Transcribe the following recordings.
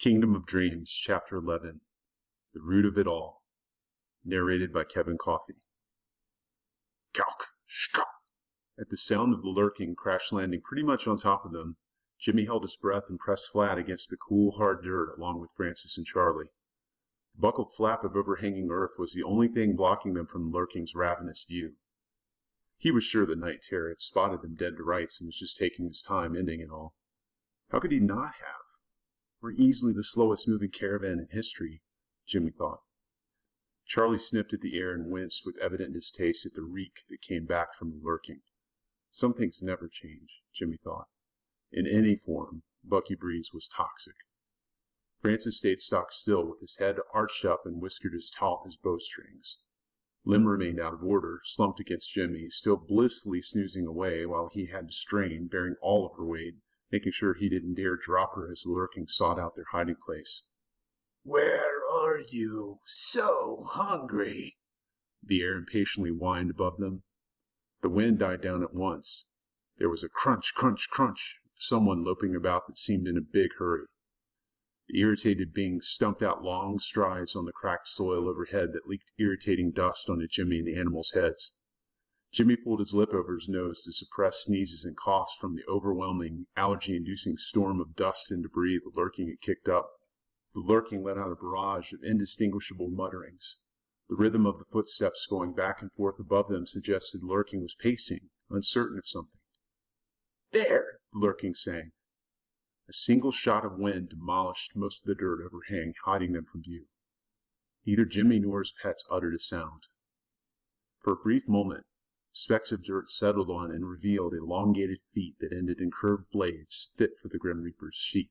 Kingdom of Dreams, Chapter 11 The Root of It All. Narrated by Kevin Coffey. Gawk, shkop. At the sound of the lurking crash landing pretty much on top of them, Jimmy held his breath and pressed flat against the cool, hard dirt along with Francis and Charley. The buckled flap of overhanging earth was the only thing blocking them from the lurking's ravenous view. He was sure the night terror had spotted them dead to rights and was just taking his time ending it all. How could he not have? We're easily the slowest moving caravan in history, Jimmy thought. Charley sniffed at the air and winced with evident distaste at the reek that came back from the lurking. Some things never change, Jimmy thought. In any form, Bucky Brees was toxic. Francis stayed stock still with his head arched up and whiskered as taut as bowstrings. Lem remained out of order, slumped against Jimmy, still blissfully snoozing away while he had to strain, bearing all of her weight, making sure he didn't dare drop her as the lurking sought out their hiding place. Where are you? So hungry. The air impatiently whined above them. The wind died down at once. There was a crunch, crunch, crunch of someone loping about that seemed in a big hurry. The irritated being stumped out long strides on the cracked soil overhead that leaked irritating dust onto Jimmy and the animals' heads. Jimmy pulled his lip over his nose to suppress sneezes and coughs from the overwhelming, allergy-inducing storm of dust and debris the lurking had kicked up. The lurking let out a barrage of indistinguishable mutterings. The rhythm of the footsteps going back and forth above them suggested lurking was pacing, uncertain of something. There, the lurking sang. A single shot of wind demolished most of the dirt overhang, hiding them from view. Neither Jimmy nor his pets uttered a sound. For a brief moment, Specks of dirt settled on and revealed elongated feet that ended in curved blades fit for the Grim Reaper's sheath.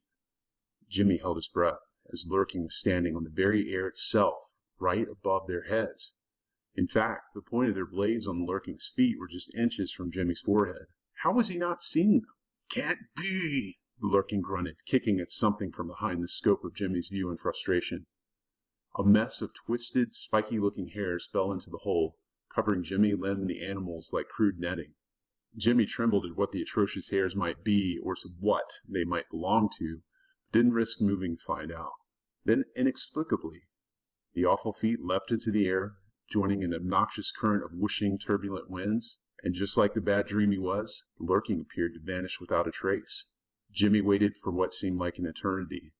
Jimmy held his breath, as Lurking was standing on the very air itself, right above their heads. In fact, the point of their blades on Lurking's feet were just inches from Jimmy's forehead. How was he not seeing them? Can't be, Lurking grunted, kicking at something from behind the scope of Jimmy's view in frustration. A mess of twisted, spiky-looking hairs fell into the hole, covering Jimmy, Lem, and the animals like crude netting. Jimmy trembled at what the atrocious hairs might be or to what they might belong to, didn't risk moving to find out. Then, inexplicably, the awful feet leapt into the air, joining an obnoxious current of whooshing, turbulent winds, and just like the bad dream he was, the lurking appeared to vanish without a trace. Jimmy waited for what seemed like an eternity,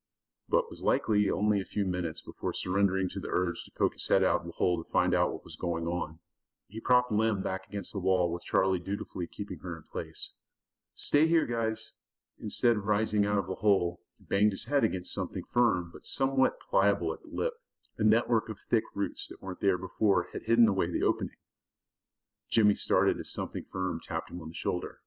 but was likely only a few minutes before surrendering to the urge to poke his head out of the hole to find out what was going on. He propped Lem back against the wall, with Charley dutifully keeping her in place. Stay here, guys. Instead of rising out of the hole, he banged his head against something firm but somewhat pliable at the lip. A network of thick roots that weren't there before had hidden away the opening. Jimmy started as something firm tapped him on the shoulder.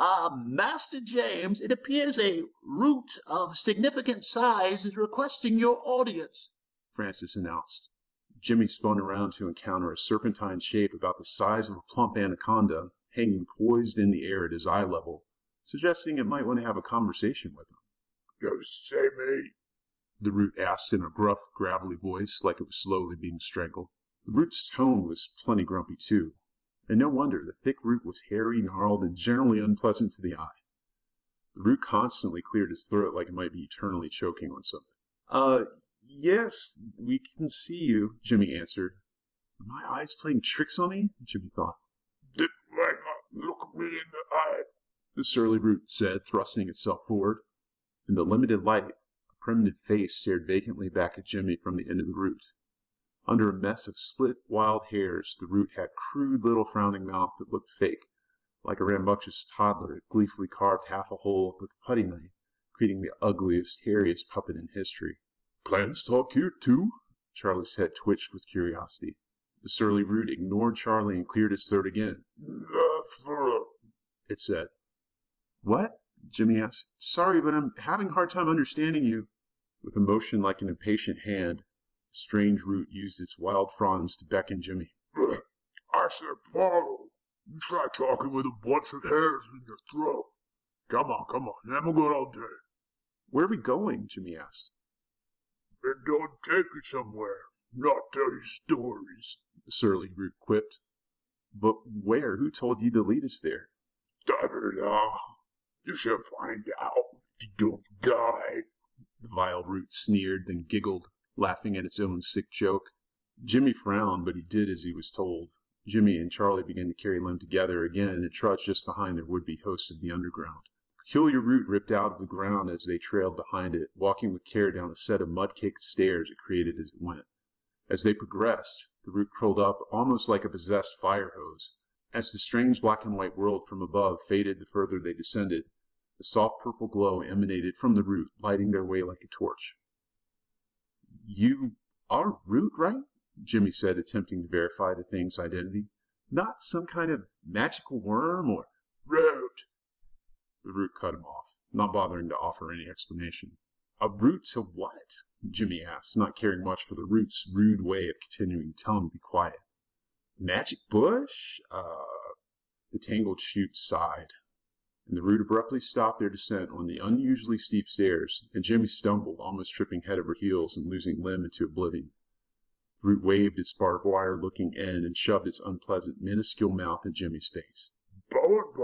Ah, uh, Master James, it appears a root of significant size is requesting your audience, Francis announced. Jimmy spun around to encounter a serpentine shape about the size of a plump anaconda hanging poised in the air at his eye level, suggesting it might want to have a conversation with him. You see me? The root asked in a gruff, gravelly voice, like it was slowly being strangled. The root's tone was plenty grumpy, too, and no wonder the thick root was hairy, gnarled, and generally unpleasant to the eye. The root constantly cleared his throat like it might be eternally choking on something. Uh, Yes, we can see you, Jimmy answered. Are my eyes playing tricks on me? Jimmy thought. Did why not look me in the eye? The surly root said, thrusting itself forward. In the limited light, a primitive face stared vacantly back at Jimmy from the end of the root. Under a mess of split wild hairs, the root had crude little frowning mouth that looked fake, like a rambunctious toddler had gleefully carved half a hole with a putty knife, creating the ugliest, hairiest puppet in history. Plants talk here, too? Charley's head twitched with curiosity. The surly root ignored Charley and cleared his throat again. It said. What? Jimmy asked. Sorry, but I'm having a hard time understanding you. With a motion like an impatient hand, the strange root used its wild fronds to beckon Jimmy. I said follow. You try talking with a bunch of hairs in your throat. Come on, come on. I'm good all day. Where are we going? Jimmy asked. Then don't take you somewhere, not tell you stories, the surly root quipped. But where? Who told you to lead us there? Know. You shall find out if you don't die. The vile root sneered, then giggled, laughing at its own sick joke. Jimmy frowned, but he did as he was told. Jimmy and Charley began to carry Lem together again and trudged just behind their would-be host of the underground. Peculiar root ripped out of the ground as they trailed behind it, walking with care down a set of mud-caked stairs it created as it went. As they progressed, the root curled up almost like a possessed fire hose. As the strange black and white world from above faded the further they descended, the soft purple glow emanated from the root, lighting their way like a torch. You are Root, right? Jimmy said, attempting to verify the thing's identity. Not some kind of magical worm or Root. The root cut him off, not bothering to offer any explanation. A root to what? Jimmy asked, not caring much for the root's rude way of continuing to tell him to be quiet. Magic bush? Uh, the tangled shoot sighed, and the root abruptly stopped their descent on the unusually steep stairs, and Jimmy stumbled, almost tripping head over heels and losing limb into oblivion. The root waved its barbed wire looking end and shoved its unpleasant, minuscule mouth in Jimmy's face. Bone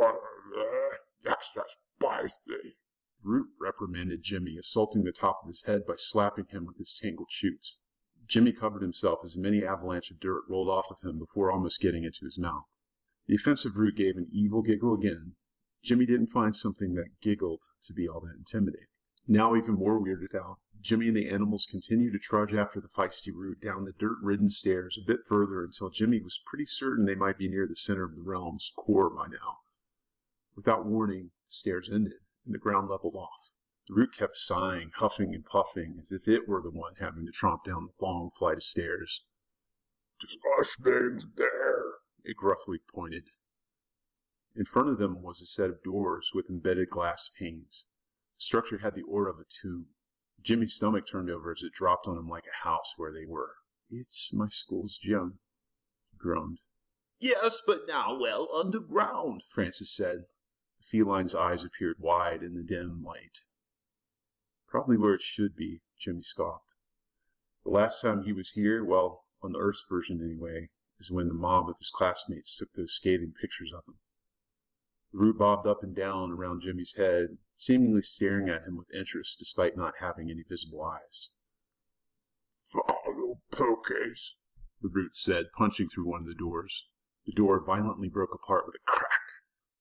there. Extra spicy. Root reprimanded Jimmy, assaulting the top of his head by slapping him with his tangled shoots. Jimmy covered himself as mini avalanche of dirt rolled off of him before almost getting into his mouth. The offensive Root gave an evil giggle again. Jimmy didn't find something that giggled to be all that intimidating. Now even more weirded out, Jimmy and the animals continued to trudge after the feisty Root down the dirt-ridden stairs a bit further until Jimmy was pretty certain they might be near the center of the realm's core by now. Without warning, the stairs ended, and the ground leveled off. The root kept sighing, huffing and puffing, as if it were the one having to tromp down the long flight of stairs. Disgusting there. It gruffly pointed. In front of them was a set of doors with embedded glass panes. The structure had the aura of a tomb. Jimmy's stomach turned over as it dropped on him like a house where they were. It's my school's gym, he groaned. Yes, but now well underground. Francis said. Feline's eyes appeared wide in the dim light. Probably where it should be, Jimmy scoffed. The last time he was here, well, on the Earth's version anyway, is when the mob of his classmates took those scathing pictures of him. The root bobbed up and down around Jimmy's head, seemingly staring at him with interest despite not having any visible eyes. Follow pokes. The root said, punching through one of the doors. The door violently broke apart with a crack,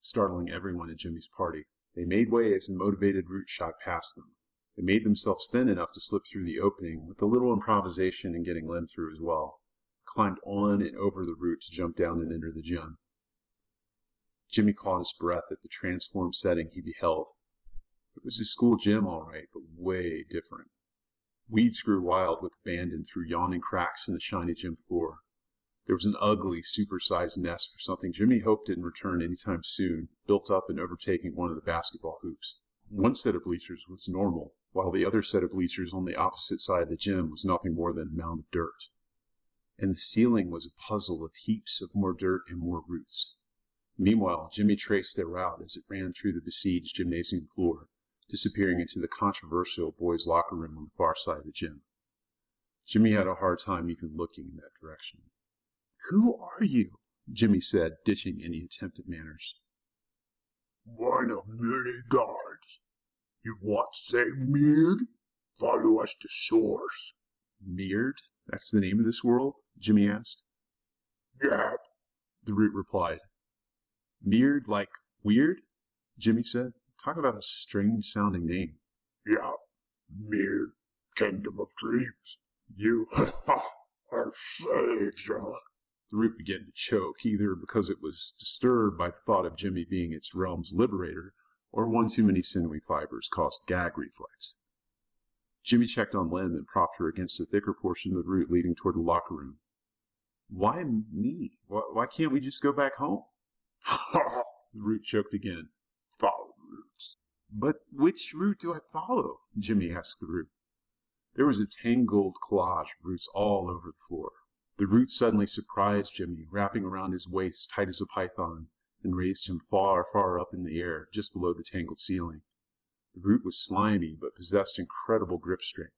startling everyone at Jimmy's party. They made way as the motivated root shot past them. They made themselves thin enough to slip through the opening, with a little improvisation in getting Lem through as well. Climbed on and over the root to jump down and enter the gym. Jimmy caught his breath at the transformed setting he beheld. It was his school gym, all right, but way different. Weeds grew wild with abandon through yawning cracks in the shiny gym floor. There was an ugly, supersized nest for something Jimmy hoped didn't return anytime soon, built up and overtaking one of the basketball hoops. One set of bleachers was normal, while the other set of bleachers on the opposite side of the gym was nothing more than a mound of dirt. And the ceiling was a puzzle of heaps of more dirt and more roots. Meanwhile, Jimmy traced their route as it ran through the besieged gymnasium floor, disappearing into the controversial boys' locker room on the far side of the gym. Jimmy had a hard time even looking in that direction. Who are you? Jimmy said, ditching any attempt at manners. One of many gods. You want to say Meird? Follow us to source. Meird? That's the name of this world? Jimmy asked. Yep. The root replied. Meird like weird? Jimmy said. Talk about a strange sounding name. Yep. Meird. Kingdom of Dreams. You are saved, John. The root began to choke, either because it was disturbed by the thought of Jimmy being its realm's liberator, or one too many sinewy fibers caused gag reflex. Jimmy checked on Lem and propped her against the thicker portion of the root leading toward the locker room. Why me? Why, why can't we just go back home? the root choked again. Follow roots. But which route do I follow? Jimmy asked the root. There was a tangled collage of roots all over the floor. The root suddenly surprised Jimmy, wrapping around his waist tight as a python, and raised him far, far up in the air, just below the tangled ceiling. The root was slimy, but possessed incredible grip strength.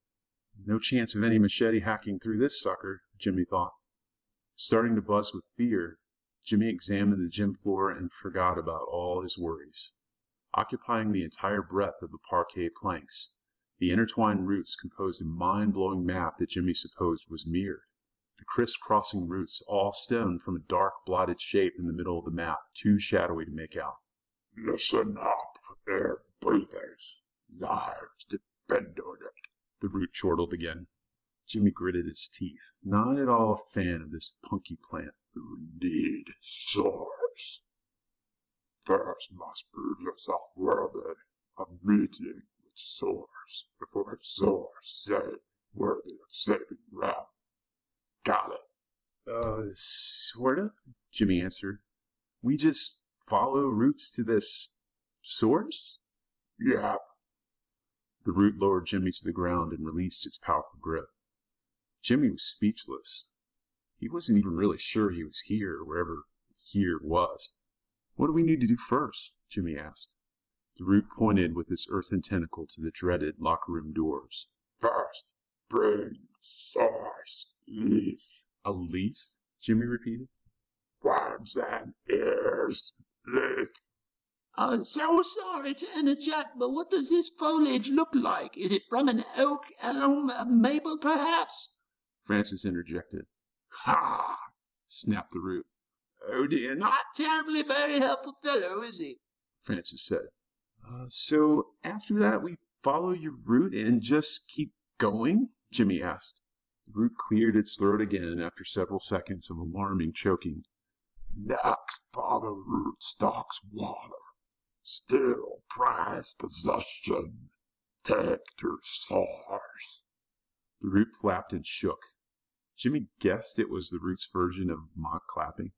No chance of any machete hacking through this sucker, Jimmy thought. Starting to buzz with fear, Jimmy examined the gym floor and forgot about all his worries. Occupying the entire breadth of the parquet planks, The intertwined roots composed a mind-blowing map that Jimmy supposed was mirrored. The criss-crossing roots all stemmed from a dark, blotted shape in the middle of the map, too shadowy to make out. Listen up, air breathers. Lives depend on it. The root chortled again. Jimmy gritted his teeth, not at all a fan of this punky plant. You need source. First must prove yourself worthy of meeting with source before source say worthy of saving Ralph. Got it? Uh, sort of, Jimmy answered. We just follow roots to this source? Yep. The root lowered Jimmy to the ground and released its powerful grip. Jimmy was speechless. He wasn't even really sure he was here, wherever here was. What do we need to do first? Jimmy asked. The root pointed with its earthen tentacle to the dreaded locker room doors. First, bring source leaf. A leaf? Jimmy repeated. Worms and ears leaf. I'm so sorry to interject, but what does this foliage look like? Is it from an oak, elm, a maple, perhaps? Francis interjected. Ha! snapped the root. Oh dear, not terribly very helpful fellow, is he? Francis said. Uh, so after that, we follow your route and just keep going? Jimmy asked. The root cleared its throat again after several seconds of alarming choking. Next, father root stalks water. Still prize possession. Take to source. The root flapped and shook. Jimmy guessed it was the root's version of mock clapping.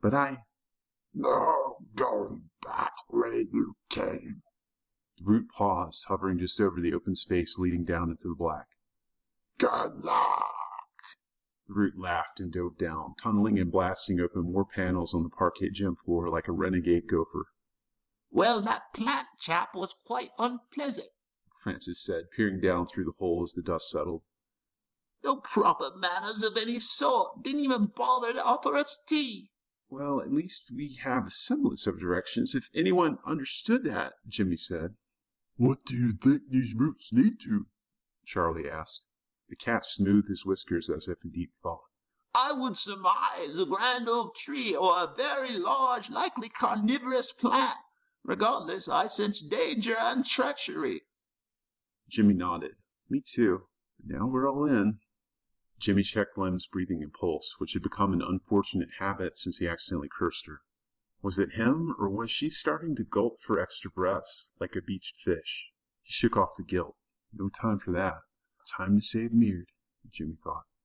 But I... No going back where you came. The root paused, hovering just over the open space leading down into the black. Good luck. The root laughed and dove down, tunneling and blasting open more panels on the parquet gym floor like a renegade gopher. Well, that plant chap was quite unpleasant. Francis said, peering down through the hole as the dust settled. No proper manners of any sort. Didn't even bother to offer us tea. Well, at least we have a semblance of directions, if anyone understood that, Jimmy said. What do you think these roots lead to? Charley asked. The cat smoothed his whiskers as if in deep thought. I would surmise a grand oak tree or a very large, likely carnivorous plant. Regardless, I sense danger and treachery. Jimmy nodded. Me too. Now we're all in. Jimmy checked Lem's breathing and pulse, which had become an unfortunate habit since he accidentally cursed her. Was it him, or was she starting to gulp for extra breaths, like a beached fish? He shook off the guilt. No time for that. Time to save Meird, Jimmy thought.